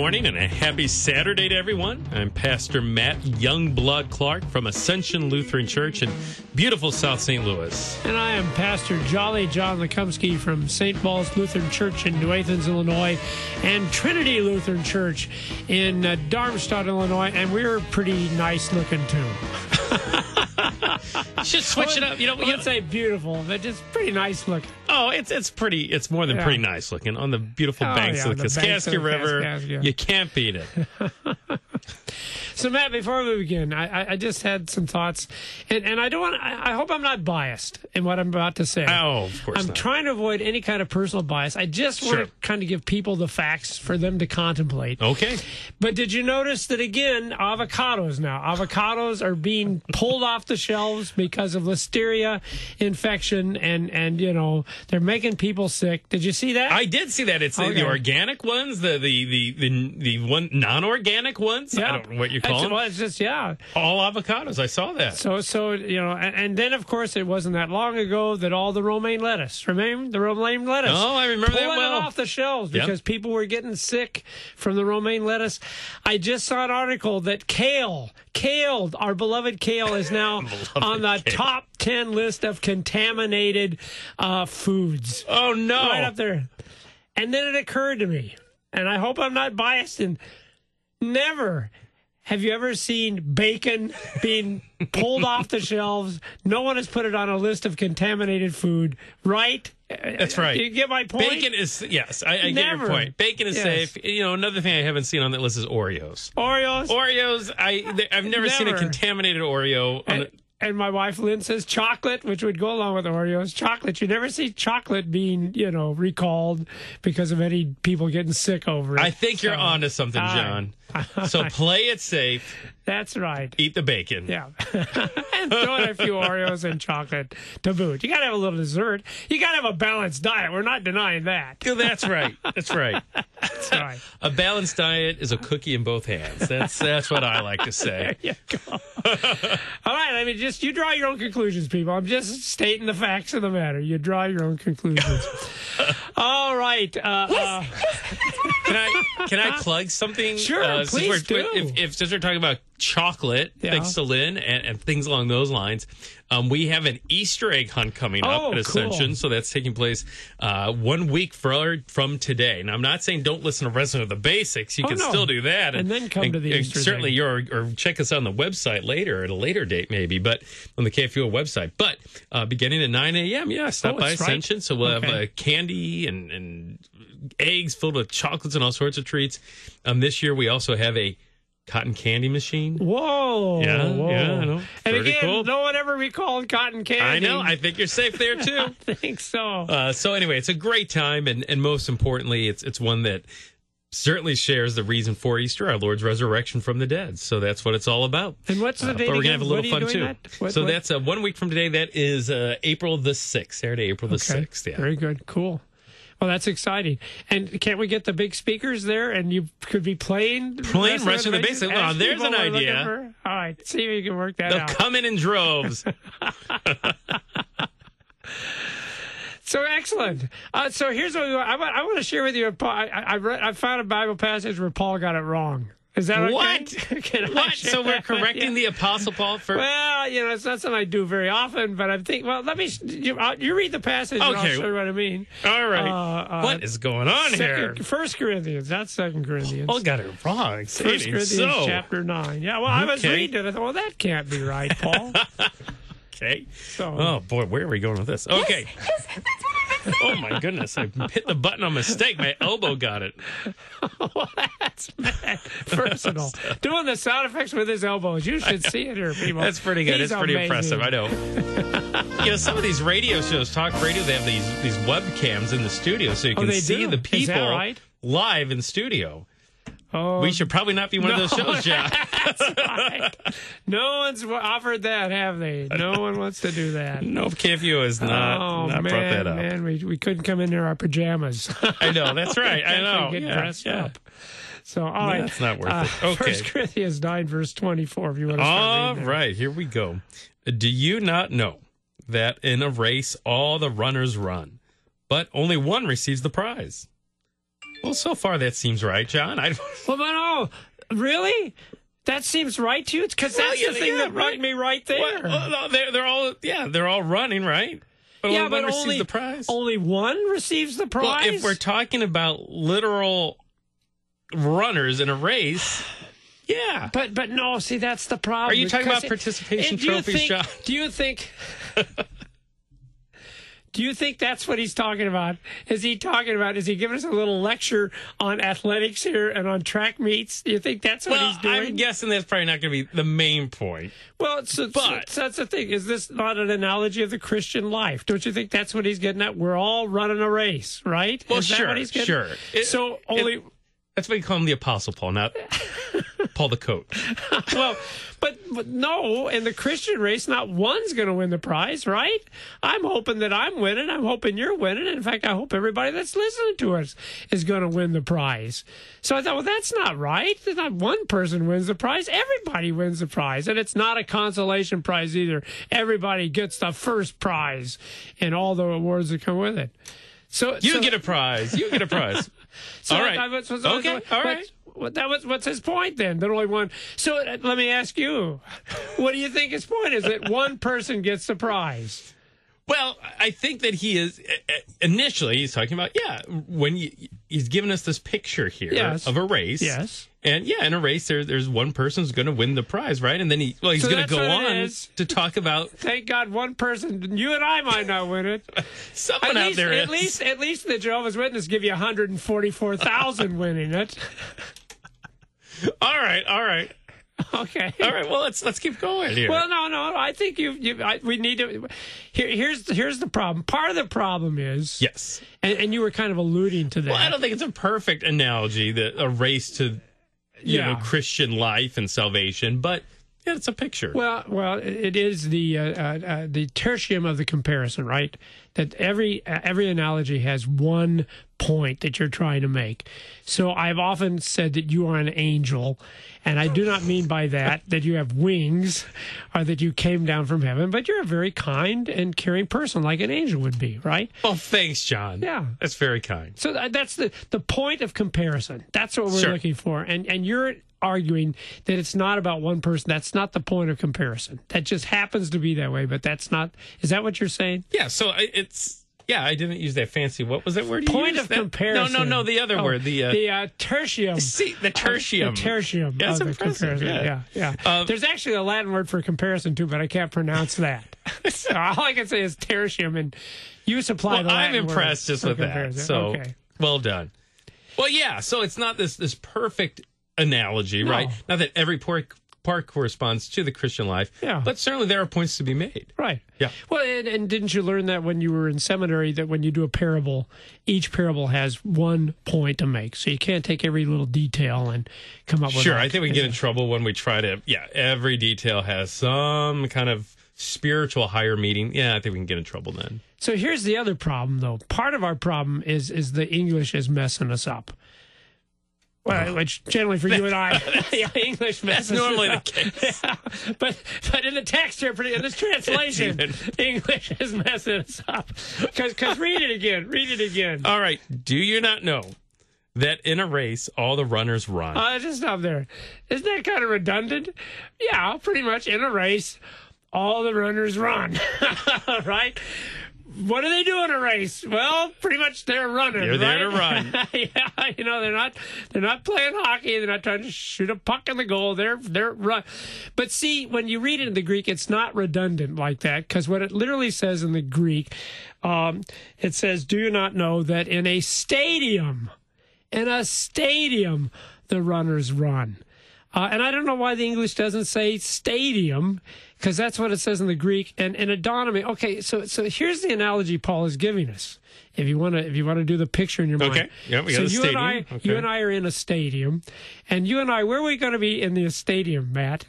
Morning and a happy Saturday to everyone. I'm Pastor Matt Youngblood Clark from Ascension Lutheran Church in beautiful South St. Louis. And I am Pastor Jolly John Lekumsky from St. Paul's Lutheran Church in New Athens, Illinois, and Trinity Lutheran Church in uh, Darmstadt, Illinois. And we're pretty nice looking too. Just switch it up. You know, you would know- say beautiful, but just pretty nice looking. Oh, it's it's pretty. It's more than Yeah. pretty nice looking on the beautiful Oh, banks yeah, of the the Kaskaskia River. Kaskaskia. You can't beat it. So Matt, before we begin, I, I, just had some thoughts, and, and I don't want. I, I hope I'm not biased in what I'm about to say. Oh, of course I'm not. trying to avoid any kind of personal bias. I just want Sure. to kind of give people the facts for them to contemplate. Okay. But did you notice that again, avocados now? Avocados are being pulled off the shelves because of listeria infection, and and you know they're making people sick. Did you see that? I did see that. It's the, Okay. the organic ones, the the the the, the one non-organic ones. I don't know what you call Them. Well, it's just yeah. All avocados. I saw that. So so you know, and, and then of course it wasn't that long ago that all the romaine lettuce, remember the romaine lettuce? Oh, I remember that well. it off the shelves Yep. because people were getting sick from the romaine lettuce. I just saw an article that kale, kale, our beloved kale, is now on the kale. top ten list of contaminated uh, foods. oh no! Right up there. And then it occurred to me, and I hope I'm not biased, and never have you ever seen bacon being pulled off the shelves? No one has put it on a list of contaminated food, right? That's right. You get my point? Bacon is yes, I, I get your point. Bacon is Yes. safe. You know, another thing I haven't seen on that list is Oreos. Oreos. Oreos, I I've never, seen a contaminated Oreo. On and, the, and my wife Lynn says chocolate, which would go along with Oreos. Chocolate. You never see chocolate being, you know, recalled because of any people getting sick over it. I think you're So, onto something. John. So play it safe. That's right. Eat the bacon. Yeah. and throw in a few Oreos and chocolate to boot. You got to have a little dessert. You got to have a balanced diet. We're not denying that. That's right. That's right. That's right. A balanced diet is a cookie in both hands. That's that's what I like to say. There you go. All right. I mean, just you draw your own conclusions, people. I'm just stating the facts of the matter. You draw your own conclusions. All right. Uh, uh, Can I can I plug something? Sure, uh, Uh, please we're, do. If, if since we're talking about chocolate, Yeah. thanks to Lynn and, and things along those lines, um, we have an Easter egg hunt coming up Oh, at Ascension. cool. So that's taking place uh, one week for, from today. Now I'm not saying don't listen to Wrestling with the Basics. You Oh, can no. still do that, And then come to the Easter certainly you're or check us out on the website later at a later date maybe, but on the KFUO website. But uh, beginning at 9 a.m. Yeah, stop Oh, by it's right. Ascension. So we'll have uh, candy and and eggs filled with chocolates and all sorts of treats. Um, this year we also have a cotton candy machine. whoa. Yeah, whoa. yeah, I know. And Pretty again, cool. no one ever recalled cotton candy. I know. I think you're safe there too. I think so. Uh, so anyway, it's a great time, and, and most importantly, it's it's one that certainly shares the reason for Easter, our Lord's resurrection from the dead. So that's what it's all about. And what's the Uh, date but we're gonna have a little When are you fun too. What- so what- that's uh, one week from today. That is uh, April the sixth, Saturday, April the Okay. sixth. Yeah. Very good. Cool. Well, that's exciting. And can't we get the big speakers there? And you could be playing Playing Rest of the. Oh, there's an idea. for- All right, see if you can work that out. They'll out. come in in droves. So excellent. Uh, so here's what I, want, I want to share with you. I, I, read, I found a Bible passage where Paul got it wrong. Is that okay? What? Can I what? So we're correcting you? the Apostle Paul for. Well, you know, it's not something I do very often, but I'm thinking. Well, let me. You, uh, you read the passage, and I'll show you what I mean. all right. Uh, uh, what is going on here? First Corinthians, not Second Corinthians. Paul got it wrong. First Stating Corinthians so. chapter nine. Yeah, well, I was reading it. I thought, well, that can't be right, Paul. Okay. So- Oh boy, where are we going with this? Okay. Yes, that's what I've been Oh my goodness! I hit the button on mistake. My elbow got it. That's mad. personal. Doing the sound effects with his elbows. You should see it here, people. That's pretty good. He's it's pretty amazing. impressive. I know. you know, some of these radio shows, talk radio, they have these these webcams in the studio, so you Oh, can they see do? the people right? live in studio. Oh, we should probably not be one of those shows, John. right. No one's offered that, have they? No one wants to do that. nope, KFUO has not, oh not man, brought that up. man, we we couldn't come in there in our pajamas. I know that's right. I know. Get Yeah, dressed yeah. up. So all right, that's not worth uh, it. Okay. First Corinthians nine verse twenty four. If you want to start All right, here we go. Do you not know that in a race all the runners run, but only one receives the prize? Well, so far that seems right, John. I Well, but no, really? That seems right to you? Because Well, that's yeah, the thing yeah, that right. me right there. Well, well, no, they're they're all yeah, they're all running, right? But yeah, only but one only the prize. only one receives the well, prize. if we're talking about literal runners in a race, yeah. but but no, see that's the problem. Are you talking about participation trophies, think- John? Do you think? Do you think that's what he's talking about? Is he talking about? Is he giving us a little lecture on athletics here and on track meets? Do you think that's what Well, he's doing? I'm guessing that's probably not going to be the main point. Well, so, But- so that's the thing. Is this not an analogy of the Christian life? Don't you think that's what he's getting at? We're all running a race, right? Well, Is that sure, what he's getting sure. It- so only That's why you call him the Apostle Paul, not Paul the Coat. well, but, but no, in the Christian race, not one's going to win the prize, right? I'm hoping that I'm winning. I'm hoping you're winning. In fact, I hope everybody that's listening to us is going to win the prize. So I thought, well, that's not right. Not one person wins the prize. Everybody wins the prize. And it's not a consolation prize either. Everybody gets the first prize and all the awards that come with it. So You so, get a prize. You get a prize. so all I- I was- was- Okay, was- all right. What that was what's his point then? That only one. So uh, let me ask you, what do you think his point is? That one person gets the prize. Well, I think that he is uh, uh, initially he's talking about yeah when you, he's giving us this picture here Yes. of a race. Yes. And yeah, in a race, there, there's one person who's going to win the prize, right? And then he, well, he's So going to go on to talk about Thank God, one person. You and I might not win it. someone At out least, there. at is. least, at least the Jehovah's Witness give you 144,000 winning it. all right, all right, Okay. all right. Well, let's let's keep going here. Well, no, no. I think you. you I, we need to. Here, here's here's the problem. Part of the problem is, yes. and, and you were kind of alluding to that. Well, I don't think it's a perfect analogy that a race to you Yeah. know Christian life and salvation, but yeah, it's a picture. Well, well, it is the uh, uh, uh, the tertium of the comparison, right? That every uh, every analogy has one point that you're trying to make. So I've often said that you are an angel, and I do not mean by that that you have wings or that you came down from heaven, but you're a very kind and caring person, like an angel would be, right? well, thanks, John. Yeah. that's very kind. So tha- that's the the point of comparison. That's what we're Sure. looking for, and and you're arguing that it's not about one person. That's not the point of comparison. That just happens to be that way, but that's not. Is that what you're saying? Yeah, so it's yeah. I didn't use that fancy. What was that word? you Point of That- comparison. No, no, no. The other Oh, word. The uh, the uh, tertium. see the tertium. The tertium Yeah, of it's the impressive, comparison. yeah. Yeah, yeah. Um, There's actually a Latin word for comparison too, but I can't pronounce that. so all I can say is tertium, and you supply well, the I'm Latin word impressed just with that. So okay. well done. Well, yeah. So it's not this this perfect analogy, No. right? Not that every part part corresponds to the Christian life. Yeah. But certainly there are points to be made. Right. Yeah. Well, and, and didn't you learn that when you were in seminary that when you do a parable, each parable has one point to make. So you can't take every little detail and come up with. Sure, like- I think we get in trouble when we try to. Yeah, every detail has some kind of spiritual higher meaning. Yeah, I think we can get in trouble then. So here's the other problem, though. Part of our problem is is the English is messing us up. Well, which generally for you and I, the English messes That's normally the case. Yeah. But but in the text here, in this translation, English is messing us up. Because read it again, read it again. All right. Do you not know that in a race all the runners run? Uh, just stop there. Isn't that kind of redundant? Yeah, pretty much in a race, all the runners run, right? What do they do in a race? Well, pretty much they're running. They're there to right? yeah, you know they're not they're not playing hockey. They're not trying to shoot a puck in the goal. They're they're run. But see, when you read it in the Greek, it's not redundant like that because what it literally says in the Greek, um, it says, "Do you not know that in a stadium, in a stadium, the runners run." Uh, and I don't know why the English doesn't say stadium, because that's what it says in the Greek. And and it dawned on me. Okay, so so here's the analogy Paul is giving us. If you want to, if you want to do the picture in your mind. Okay. Yeah, we got so a you stadium. and I, Okay. you and I are in a stadium, and you and I, where are we going to be in the stadium, Matt?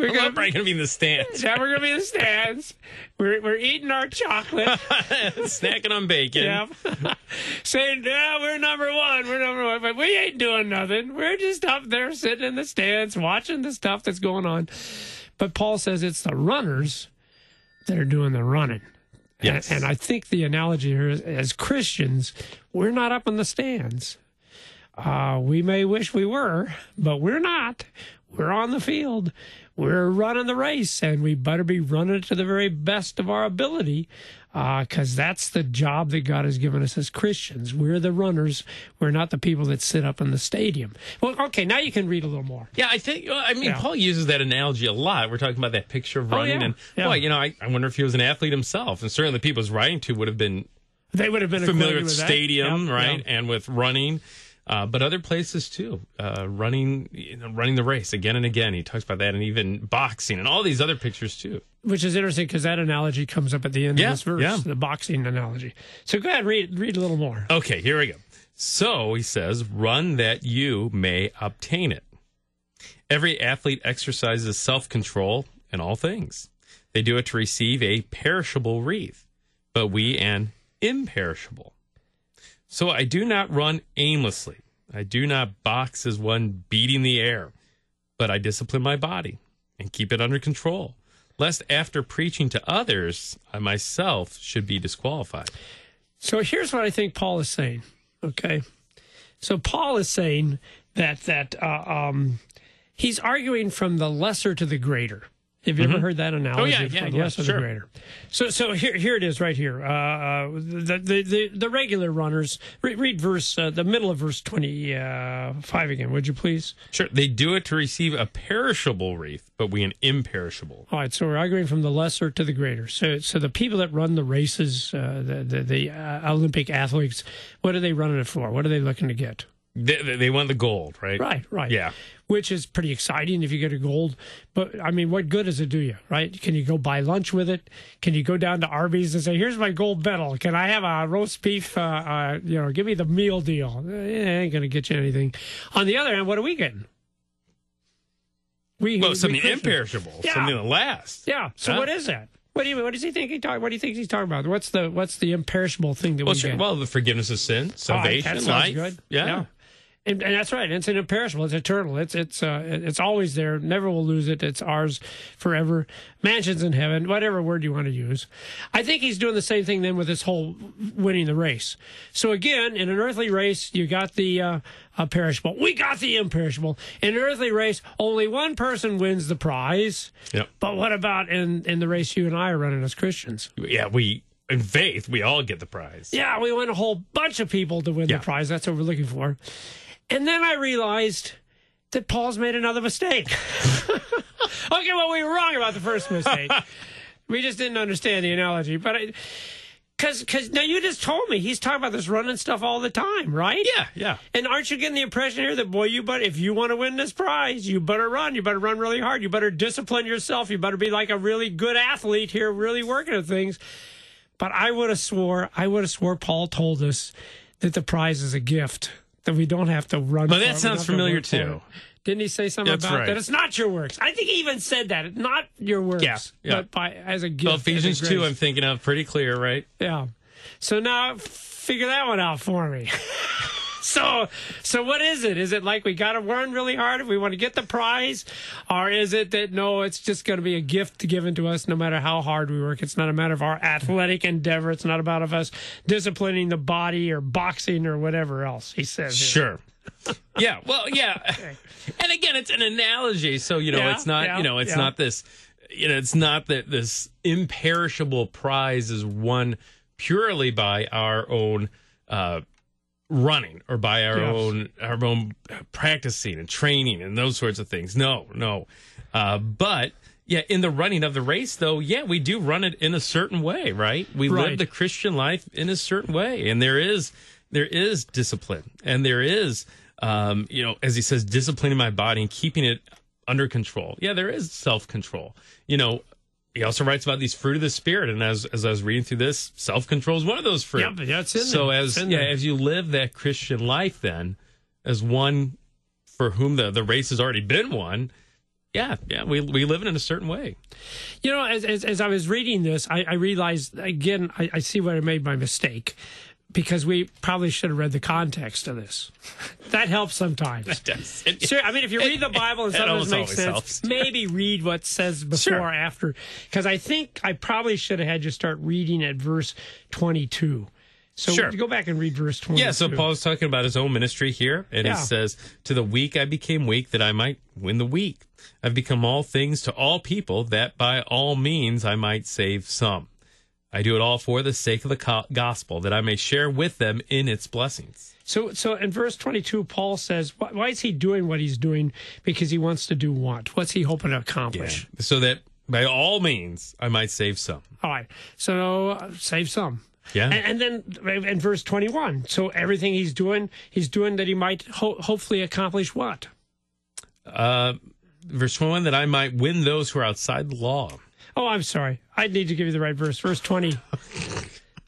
We're gonna probably going to be in the stands, yeah, we're going to be in the stands. We're we're eating our chocolate. snacking on bacon. Yeah. Saying, yeah, we're number one. We're number one. But we ain't doing nothing. We're just up there sitting in the stands watching the stuff that's going on. But Paul says it's the runners that are doing the running. Yes. And, and I think the analogy here is as Christians, we're not up in the stands. Uh, we may wish we were, but we're not. We're on the field. We're running the race, and we better be running it to the very best of our ability because that's the job that God has given us as Christians. We're the runners. We're not the people that sit up in the stadium. Well, okay, now you can read a little more. Yeah, I think. I mean, Yeah. Paul uses that analogy a lot. We're talking about that picture of Oh, running, yeah. and Yeah. boy, you know, I, I wonder if he was an athlete himself, and certainly the people he's writing to would have been They would have been familiar with that. stadium, Yep, right, yep. and with running. Uh, but other places too, uh, running, you know, running the race again and again. He talks about that, and even boxing, and all these other pictures too. Which is interesting because that analogy comes up at the end Yeah, of this verse, yeah. the boxing analogy. So go ahead, read read a little more. Okay, here we go. So he says, run that you may obtain it. Every athlete exercises self control in all things. They do it to receive a perishable wreath, but we an imperishable. So I do not run aimlessly. I do not box as one beating the air, but I discipline my body and keep it under control, lest after preaching to others, I myself should be disqualified. So here's what I think Paul is saying. Okay, so Paul is saying that that uh, um, he's arguing from the lesser to the greater. Have you ever heard that analogy? Mm-hmm. Oh, yeah, yeah, from the yeah, lesser to sure. the greater. So so here here it is right here. Uh, uh, the, the the the regular runners. Read, read verse uh, the middle of verse twenty uh, again, would you please? Sure, they do it to receive a perishable wreath, but we an imperishable. All right, so we're arguing from the lesser to the greater. So, so the people that run the races, uh, the the, the uh, Olympic athletes, what are they running it for? What are they looking to get? They, they want the gold, right? Right, right. Yeah. Which is pretty exciting if you get a gold. But I mean, what good does it do you, right? Can you go buy lunch with it? Can you go down to Arby's and say, "Here's my gold medal. Can I have a roast beef? Uh, uh, you know, give me the meal deal." Eh, it ain't gonna get you anything. On the other hand, what are we getting? We Well, we something Christians- imperishable, Yeah. something that lasts. Yeah. So Huh? what is that? What do you what does he think he talk? What do you think he's talking about? What's the what's the imperishable thing that Well, we sure. get? Well, the forgiveness of sin, right, salvation, that sounds life. good. Yeah. And, and that's right. It's an imperishable. It's eternal. It's it's uh, it's always there. Never will lose it. It's ours forever. Mansions in heaven. Whatever word you want to use. I think he's doing the same thing then with this whole winning the race. So again, in an earthly race, you got the uh, perishable. We got the imperishable. In an earthly race, only one person wins the prize. Yep. But what about in in the race you and I are running as Christians? Yeah. We in faith, we all get the prize. Yeah, we want a whole bunch of people to win Yeah. the prize. That's what we're looking for. And then I realized that Paul's made another mistake. okay, well, we were wrong about the first mistake. we just didn't understand the analogy. But I, because because now you just told me he's talking about this running stuff all the time, right? Yeah. Yeah. And aren't you getting the impression here that boy, you but if you want to win this prize, you better run. You better run really hard. You better discipline yourself. You better be like a really good athlete here, really working at things. But I would have swore, I would have swore Paul told us that the prize is a gift that we don't have to run. But that sounds don't to familiar, too. Didn't he say something That's about right. that? It's not your works. I think he even said that. Not your works. Yeah, yeah. But by as a gift. Well, Ephesians two. I'm thinking of pretty clear, right? Yeah. So now figure that one out for me. so so what is it? Is it like we got to run really hard if we want to get the prize or is it that no, it's just going to be a gift given to us no matter how hard we work. It's not a matter of our athletic endeavor. It's not about of us disciplining the body or boxing or whatever else he says. here. Sure. yeah. Well, yeah. And again, it's an analogy, so you know, Yeah, it's not. yeah, you know, it's yeah. not this you know, it's not that this imperishable prize is won purely by our own uh, running or by our Yes. own our own practicing and training and those sorts of things. No, no. Uh, but yeah, in the running of the race, though, yeah, we do run it in a certain way, right? We Right. live the Christian life in a certain way, and there is there is discipline, and there is, um, you know, as he says, disciplining my body and keeping it under control. Yeah, there is self control. You know, he also writes about these fruit of the spirit, and as as I was reading through this, self control is one of those fruit. Yep, yeah, it's in so there. as in yeah, there. as you live that Christian life, then as one for whom the the race has already been won. Yeah, yeah, we we live it in a certain way. You know, as, as, as I was reading this, I, I realized again, I, I see where I made my mistake because we probably should have read the context of this. That helps sometimes. Sure. I mean, if you read the Bible and It something makes always sense, helps. maybe read what says before Sure. or after. Because I think I probably should have had you start reading at verse 22. So Sure. go back and read verse 22. Yeah, so Paul's talking about his own ministry here, and Yeah. he says, To the weak I became weak that I might win the weak. I've become all things to all people that by all means I might save some. I do it all for the sake of the gospel, that I may share with them in its blessings. So, so in verse 22, Paul says, why, why is he doing what he's doing? Because he wants to do what? What's he hoping to accomplish? So that by all means I might save some. All right. So uh, save some. Yeah. And, and then in verse 21, so everything he's doing, he's doing that he might ho- hopefully accomplish what? Uh, verse 21, that I might win those who are outside the law. Oh, I'm sorry. I need to give you the right verse. Verse 20.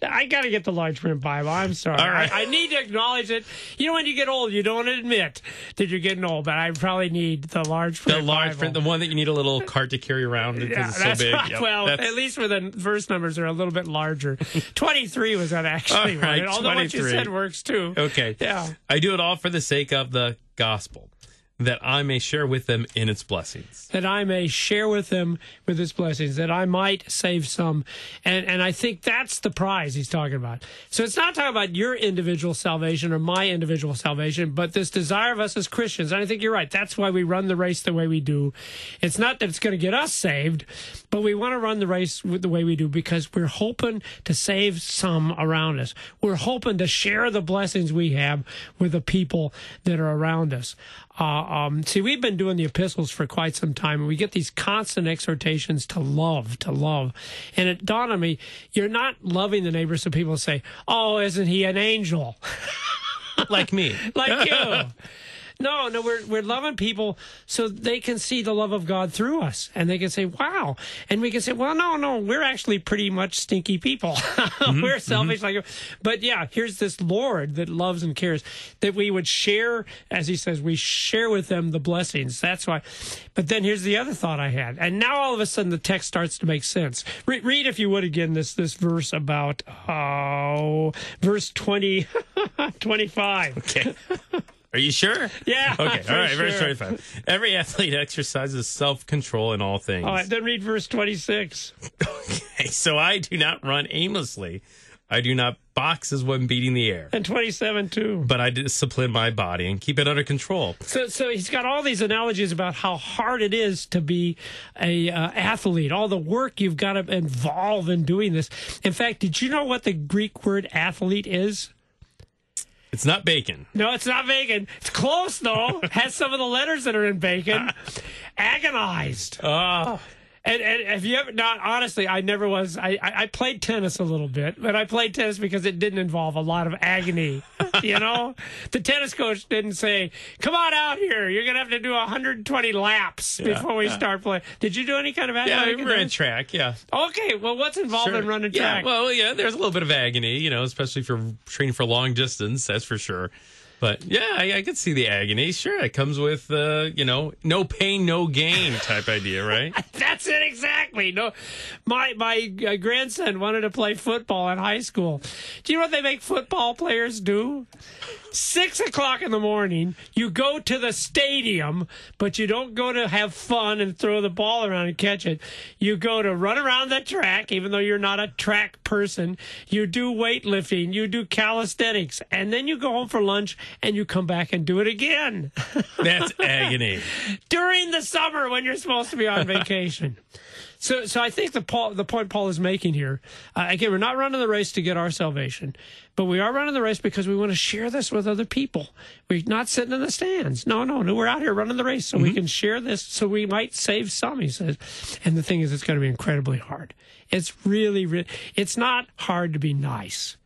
I got to get the large print Bible. I'm sorry. All right. I, I need to acknowledge it. You know, when you get old, you don't admit that you're getting old, but I probably need the large print The large Bible. print, the one that you need a little cart to carry around because Yeah, it's so big. right. Yep, well, that's- at least where the verse numbers are a little bit larger. 23 was that actually All right. right, Although what you said works too. Okay. Yeah. I do it all for the sake of the gospel, that I may share with them in its blessings. that I may share with them with its blessings, that I might save some. And and I think that's the prize he's talking about. So it's not talking about your individual salvation or my individual salvation, but this desire of us as Christians. And I think you're right. That's why we run the race the way we do. It's not that it's going to get us saved, but we want to run the race the way we do because we're hoping to save some around us. We're hoping to share the blessings we have with the people that are around us. Uh, um, see, we've been doing the epistles for quite some time, and we get these constant exhortations to love, to love. And it dawned on me, you're not loving the neighbor, so people say, "Oh, isn't he an angel?" Like me. like you. No, no, we're we're loving people so they can see the love of God through us, and they can say, "Wow," and we can say, "Well, no, no, we're actually pretty much stinky people. Mm-hmm, we're mm-hmm. selfish, like." But yeah, here's this Lord that loves and cares that we would share, as He says, we share with them the blessings. That's why. But then here's the other thought I had, and now all of a sudden the text starts to make sense. Re- read, if you would, again this this verse about oh, verse 20, 25. Okay. Are you sure? Yeah. Okay. All right. Verse 25. Every athlete exercises self control in all things. All right, then read verse 26. Okay, so I do not run aimlessly. I do not box as one beating the air, And 27 too. but I discipline my body and keep it under control. So, so he's got all these analogies about how hard it is to be a uh, athlete. All the work you've got to involve in doing this. In fact, did you know what the Greek word athlete is? It's not bacon. No, it's not bacon. It's close though. Has some of the letters that are in bacon. Agonized. Oh, And, and if you ever, not honestly, I never was. I, I I played tennis a little bit, but I played tennis because it didn't involve a lot of agony. you know, the tennis coach didn't say, "Come on out here, you're gonna have to do 120 laps before we start playing." Did you do any kind of agony? yeah, we ran track. Yeah. Okay, well, what's involved in running yeah, track? well, yeah, there's a little bit of agony, you know, especially if you're training for long distance, that's for sure. But yeah, I, I could see the agony. Sure, it comes with, uh, you know, no pain, no gain type idea, right? That's it exactly. No, my my uh, grandson wanted to play football in high school. Do you know what they make football players do? Six o'clock in the morning, you go to the stadium, but you don't go to have fun and throw the ball around and catch it. You go to run around the track, even though you're not a track person. You do weightlifting, you do calisthenics, and then you go home for lunch and you come back and do it again That's agony. during the summer when you're supposed to be on vacation. So, so I think the Paul, the point Paul is making here, uh, again, we're not running the race to get our salvation, but we are running the race because we want to share this with other people. We're not sitting in the stands. No, no, no. We're out here running the race so we can share this, so we might save some. He says, and the thing is, it's going to be incredibly hard. It's really, re- it's not hard to be nice.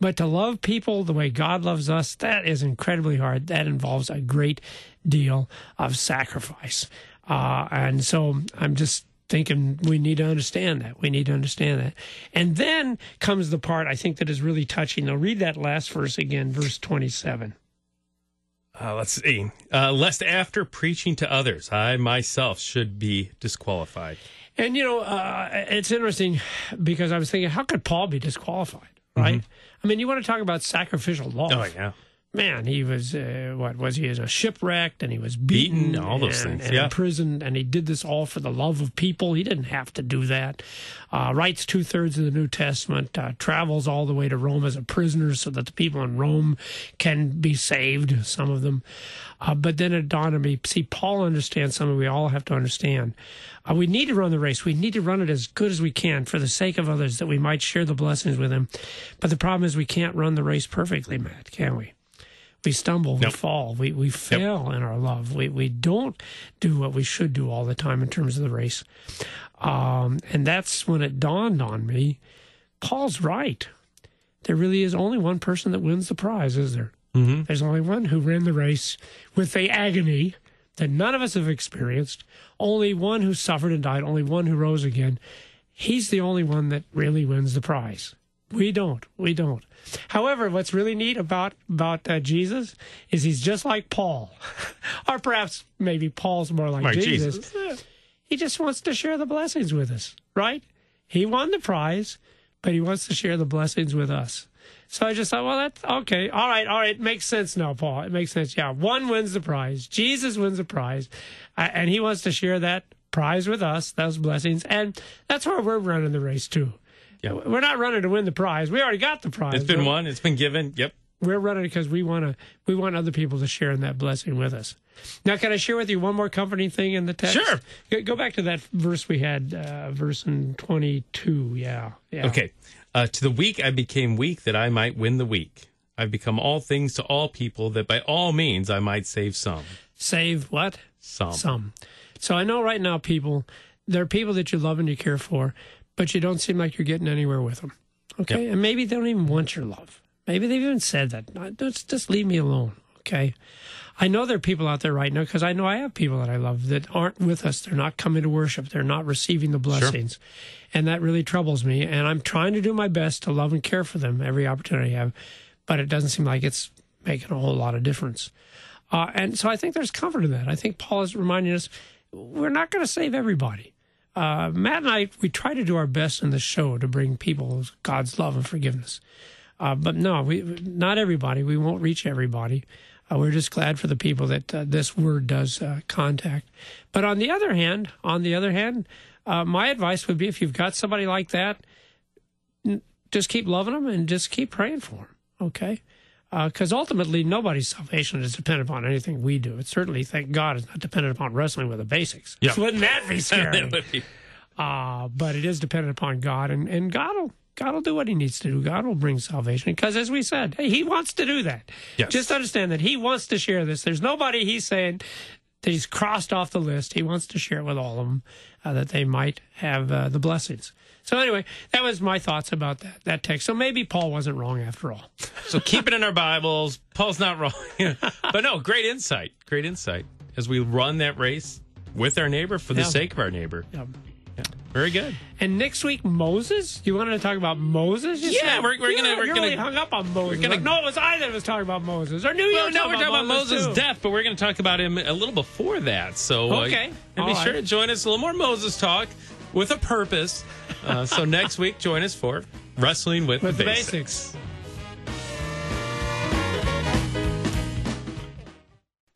But to love people the way God loves us, that is incredibly hard. That involves a great deal of sacrifice. Uh, and so I'm just thinking we need to understand that. We need to understand that. And then comes the part I think that is really touching. Now, read that last verse again, verse 27. Uh, let's see. Uh, lest after preaching to others, I myself should be disqualified. And, you know, uh, it's interesting because I was thinking, how could Paul be disqualified, right? Mm-hmm. I mean, you want to talk about sacrificial oh, love. Oh yeah. Man, he was uh, what was he? He was shipwrecked and he was beaten, Beaten, all those and, things, and yeah. imprisoned, and he did this all for the love of people. He didn't have to do that. Uh, writes two thirds of the New Testament, uh, travels all the way to Rome as a prisoner so that the people in Rome can be saved. Some of them, uh, but then it dawned on me. See, Paul understands something we all have to understand. Uh, we need to run the race. We need to run it as good as we can for the sake of others, that we might share the blessings with them. But the problem is we can't run the race perfectly, Matt, can we? We stumble, we fall, we, we fail in our love. We, we don't do what we should do all the time in terms of the race. Um, and that's when it dawned on me Paul's right. There really is only one person that wins the prize, is there? Mm-hmm. There's only one who ran the race with the agony that none of us have experienced, only one who suffered and died, only one who rose again. He's the only one that really wins the prize. We don't. We don't. However, what's really neat about about uh, Jesus is he's just like Paul, or perhaps maybe Paul's more like, Like Jesus. Jesus. He just wants to share the blessings with us, right? He won the prize, but he wants to share the blessings with us. So I just thought, well, that's okay. All right, all right. It makes sense now, Paul. It makes sense. Yeah, one wins the prize. Jesus wins the prize, and he wants to share that prize with us, those blessings, and that's where we're running the race too. Yeah. We're not running to win the prize. We already got the prize. It's been won. It's been given. Yep. we're running because we want to we want other people to share in that blessing with us now can i share with you one more comforting thing in the text Sure. go, go back to that verse we had uh, verse in 22 yeah yeah Okay. Uh, to the weak I became weak that I might win the weak. I've become all things to all people that by all means I might save some. save what Some. some so i know right now people there are people that you love and you care for but you don't seem like you're getting anywhere with them okay and maybe they don't even want your love maybe they've even said that just just leave me alone okay I know there are people out there right now because I know I have people that I love that aren't with us. They're not coming to worship. They're not receiving the blessings. And that really troubles me. And I'm trying to do my best to love and care for them every opportunity I have. But it doesn't seem like it's making a whole lot of difference. Uh, and so I think there's comfort in that. I think Paul is reminding us we're not going to save everybody. Uh, Matt and I, we try to do our best in the show to bring people God's love and forgiveness. Uh, but no, we not everybody. We won't reach everybody. Uh, we're just glad for the people that uh, this word does uh, contact. But on the other hand, on the other hand, uh, my advice would be if you've got somebody like that, just keep loving them and just keep praying for them. Okay. Because ultimately, nobody's salvation is dependent upon anything we do. It certainly, thank God, is not dependent upon wrestling with the basics. Yeah. Wouldn't that be scary? That be- uh, but it is dependent upon God, and, and God will God will do what He needs to do. God will bring salvation because, as we said, hey, He wants to do that. Yes. Just understand that He wants to share this. There's nobody He's saying that He's crossed off the list. He wants to share it with all of them uh, that they might have uh, the blessings. So anyway, that was my thoughts about that that text. So maybe Paul wasn't wrong after all. so keep it in our Bibles. Paul's not wrong. but no, great insight. Great insight. As we run that race with our neighbor for the Yeah. sake of our neighbor. Yeah. Very good. And next week, Moses. You wanted to talk about Moses? You Yeah, said? we're- we're You're- gonna- we're you're gonna- really hung up on Moses. gonna- Like, no, it was I that was talking about Moses. Or knew you Well, no, we're talking about Moses' too. death, but we're going to talk about him a little before that. So, uh, Okay. and All be right. sure to join us a little more Moses talk with a purpose. Uh, so next week, join us for Wrestling with, with the the Basics. basics.